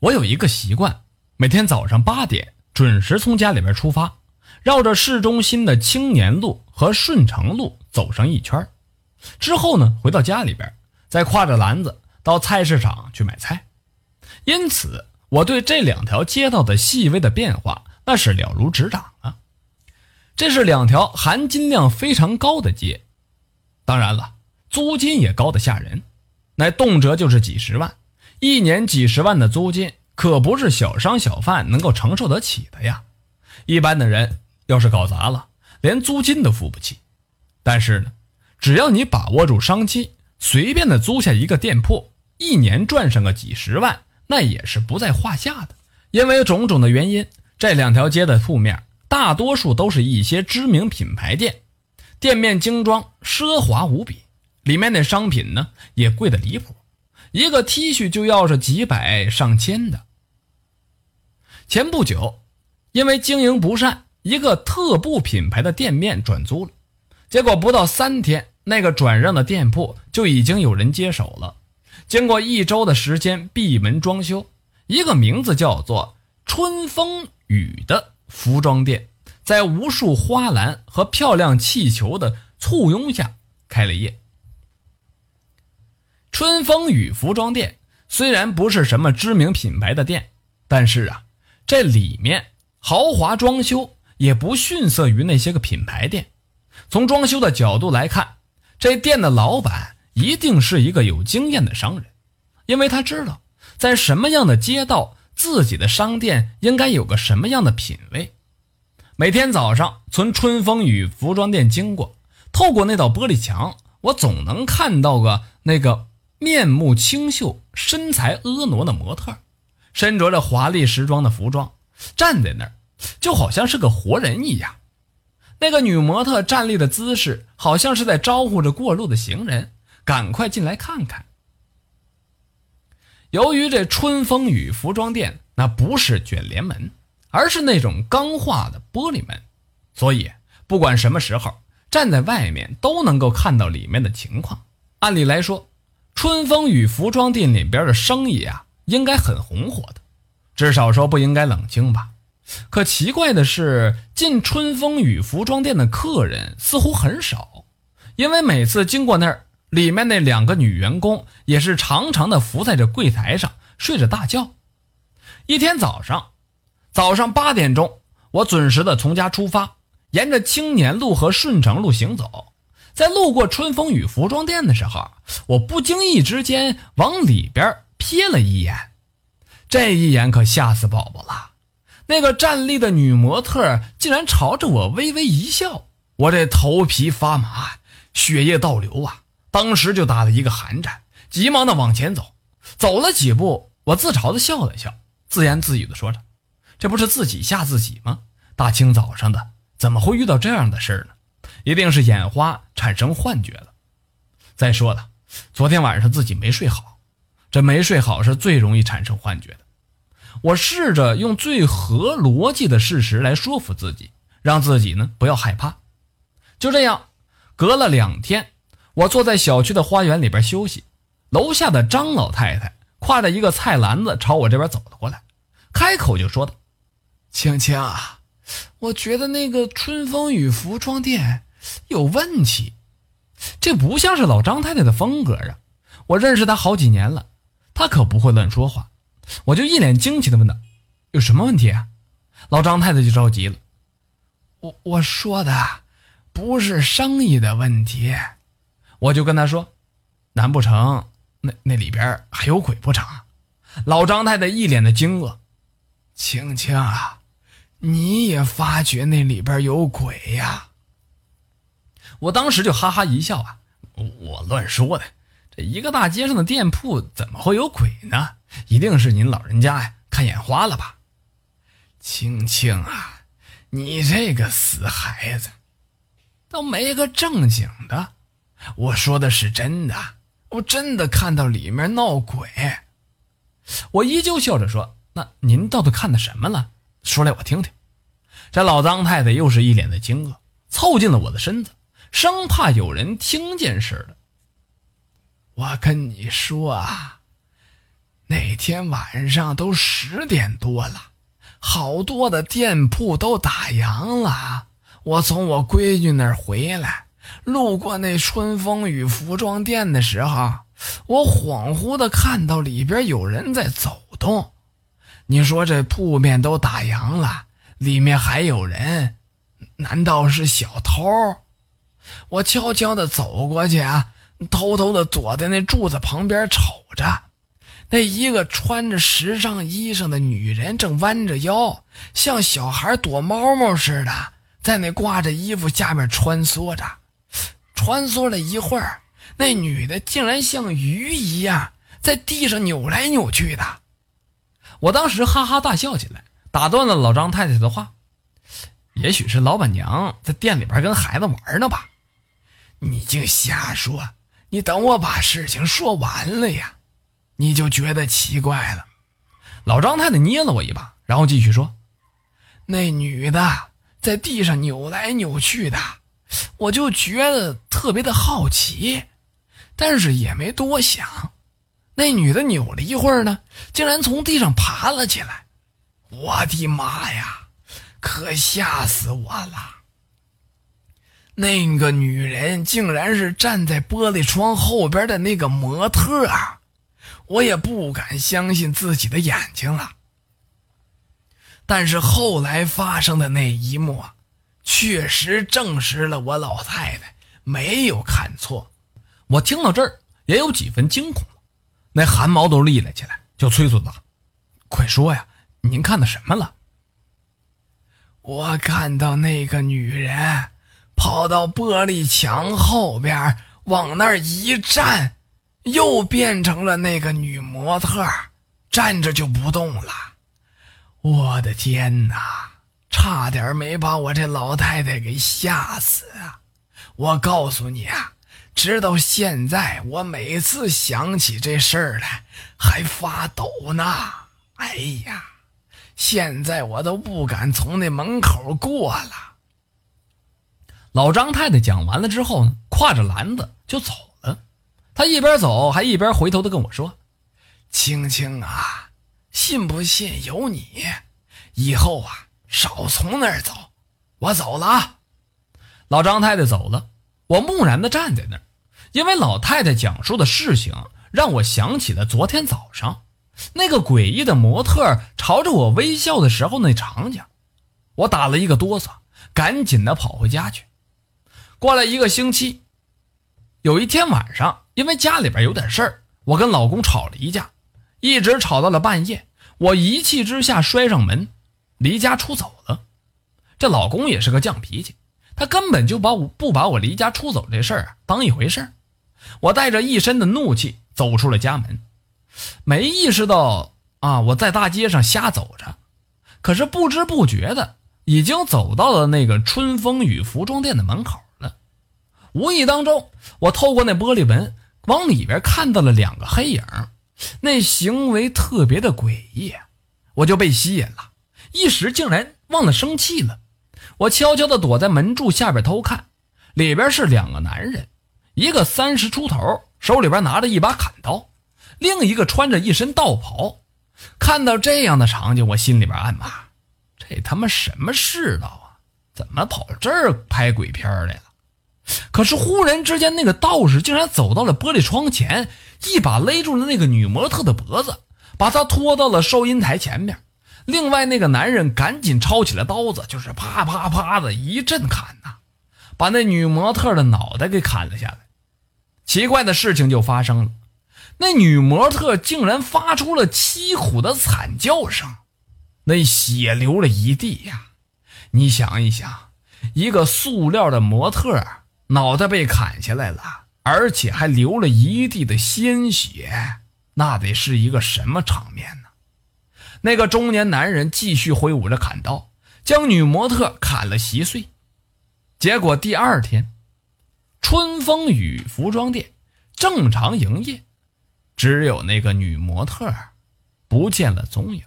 我有一个习惯，每天早上八点准时从家里边出发，绕着市中心的青年路和顺城路走上一圈之后呢，回到家里边，再挎着篮子到菜市场去买菜。因此，我对这两条街道的细微的变化那是了如指掌啊。这是两条含金量非常高的街，当然了，租金也高得吓人，那动辄就是几十万。一年几十万的租金可不是小商小贩能够承受得起的呀！一般的人要是搞砸了，连租金都付不起。但是呢，只要你把握住商机，随便的租下一个店铺，一年赚上个几十万，那也是不在话下的。因为种种的原因，这两条街的铺面大多数都是一些知名品牌店，店面精装奢华无比，里面的商品呢也贵得离谱。一个 T 恤就要是几百上千的。前不久，因为经营不善，一个特步品牌的店面转租了，结果不到三天，那个转让的店铺就已经有人接手了。经过一周的时间闭门装修，一个名字叫做“春风雨”的服装店，在无数花篮和漂亮气球的簇拥下开了业。春风雨服装店虽然不是什么知名品牌的店，但是啊，这里面豪华装修也不逊色于那些个品牌店。从装修的角度来看，这店的老板一定是一个有经验的商人，因为他知道在什么样的街道，自己的商店应该有个什么样的品味。每天早上从春风雨服装店经过，透过那道玻璃墙，我总能看到个那个。面目清秀、身材婀娜的模特，身着着华丽时装的服装，站在那儿，就好像是个活人一样。那个女模特站立的姿势，好像是在招呼着过路的行人，赶快进来看看。由于这春风雨服装店那不是卷帘门，而是那种钢化的玻璃门，所以不管什么时候站在外面都能够看到里面的情况。按理来说。春风雨服装店里边的生意啊，应该很红火的，至少说不应该冷清吧。可奇怪的是，进春风雨服装店的客人似乎很少，因为每次经过那儿，里面那两个女员工也是常常的伏在这柜台上睡着大觉。一天早上，早上八点钟，我准时的从家出发，沿着青年路和顺城路行走。在路过春风雨服装店的时候，我不经意之间往里边瞥了一眼，这一眼可吓死宝宝了。那个站立的女模特竟然朝着我微微一笑，我这头皮发麻，血液倒流啊！当时就打了一个寒颤，急忙的往前走。走了几步，我自嘲的笑了笑，自言自语的说着：“这不是自己吓自己吗？大清早上的，怎么会遇到这样的事儿呢？”一定是眼花产生幻觉了。再说了，昨天晚上自己没睡好，这没睡好是最容易产生幻觉的。我试着用最合逻辑的事实来说服自己，让自己呢不要害怕。就这样，隔了两天，我坐在小区的花园里边休息，楼下的张老太太挎着一个菜篮子朝我这边走了过来，开口就说道：“青青啊，我觉得那个春风雨服装店。”有问题，这不像是老张太太的风格啊！我认识她好几年了，她可不会乱说话。我就一脸惊奇的问道：“有什么问题啊？”老张太太就着急了：“我我说的不是生意的问题。”我就跟她说：“难不成那那里边还有鬼不成？”老张太太一脸的惊愕：“青青啊，你也发觉那里边有鬼呀？”我当时就哈哈一笑啊，我乱说的。这一个大街上的店铺怎么会有鬼呢？一定是您老人家呀看眼花了吧？青青啊，你这个死孩子，都没个正经的。我说的是真的，我真的看到里面闹鬼。我依旧笑着说：“那您到底看到什么了？说来我听听。”这老张太太又是一脸的惊愕，凑近了我的身子。生怕有人听见似的，我跟你说啊，那天晚上都十点多了，好多的店铺都打烊了。我从我闺女那儿回来，路过那春风雨服装店的时候，我恍惚的看到里边有人在走动。你说这铺面都打烊了，里面还有人，难道是小偷？我悄悄的走过去啊，偷偷的躲在那柱子旁边瞅着。那一个穿着时尚衣裳的女人正弯着腰，像小孩躲猫猫似的，在那挂着衣服下面穿梭着。穿梭了一会儿，那女的竟然像鱼一样在地上扭来扭去的。我当时哈哈大笑起来，打断了老张太太的话：“也许是老板娘在店里边跟孩子玩呢吧？”你净瞎说！你等我把事情说完了呀。你就觉得奇怪了，老张太太捏了我一把，然后继续说：“那女的在地上扭来扭去的，我就觉得特别的好奇，但是也没多想。那女的扭了一会儿呢，竟然从地上爬了起来，我的妈呀，可吓死我了！那个女人竟然是站在玻璃窗后边的那个模特啊。”我也不敢相信自己的眼睛了，但是后来发生的那一幕，确实证实了我老太太没有看错。我听到这儿也有几分惊恐那汗毛都立了起来，就催促道：“快说呀，您看到什么了？”我看到那个女人跑到玻璃墙后边，往那儿一站。又变成了那个女模特，站着就不动了。我的天哪，差点没把我这老太太给吓死啊！我告诉你啊，直到现在，我每次想起这事儿来还发抖呢。哎呀，现在我都不敢从那门口过了。老张太太讲完了之后呢，挎着篮子就走了。他一边走，还一边回头的跟我说：“青青啊，信不信由你。以后啊，少从那儿走。我走了。”老张太太走了，我木然的站在那儿，因为老太太讲述的事情让我想起了昨天早上那个诡异的模特朝着我微笑的时候那场景。我打了一个哆嗦，赶紧的跑回家去。过了一个星期，有一天晚上。因为家里边有点事儿，我跟老公吵了一架，一直吵到了半夜。我一气之下摔上门，离家出走了。这老公也是个犟脾气，他根本就把我不把我离家出走这事儿啊当一回事儿。我带着一身的怒气走出了家门，没意识到啊我在大街上瞎走着，可是不知不觉的已经走到了那个春风雨服装店的门口。无意当中，我透过那玻璃门。往里边看到了两个黑影，那行为特别的诡异，我就被吸引了，一时竟然忘了生气了。我悄悄地躲在门柱下边偷看，里边是两个男人，一个三十出头，手里边拿着一把砍刀，另一个穿着一身道袍。看到这样的场景，我心里边暗骂：这他妈什么世道啊？怎么跑这儿拍鬼片来了？可是忽然之间，那个道士竟然走到了玻璃窗前，一把勒住了那个女模特的脖子，把她拖到了收银台前面。另外，那个男人赶紧抄起了刀子，就是啪啪啪的一阵砍呐，把那女模特的脑袋给砍了下来。奇怪的事情就发生了，那女模特竟然发出了凄苦的惨叫声，那血流了一地呀！你想一想，一个塑料的模特。脑袋被砍下来了，而且还流了一地的鲜血，那得是一个什么场面呢？那个中年男人继续挥舞着砍刀，将女模特砍了稀碎。结果第二天，春风雨服装店正常营业，只有那个女模特不见了踪影。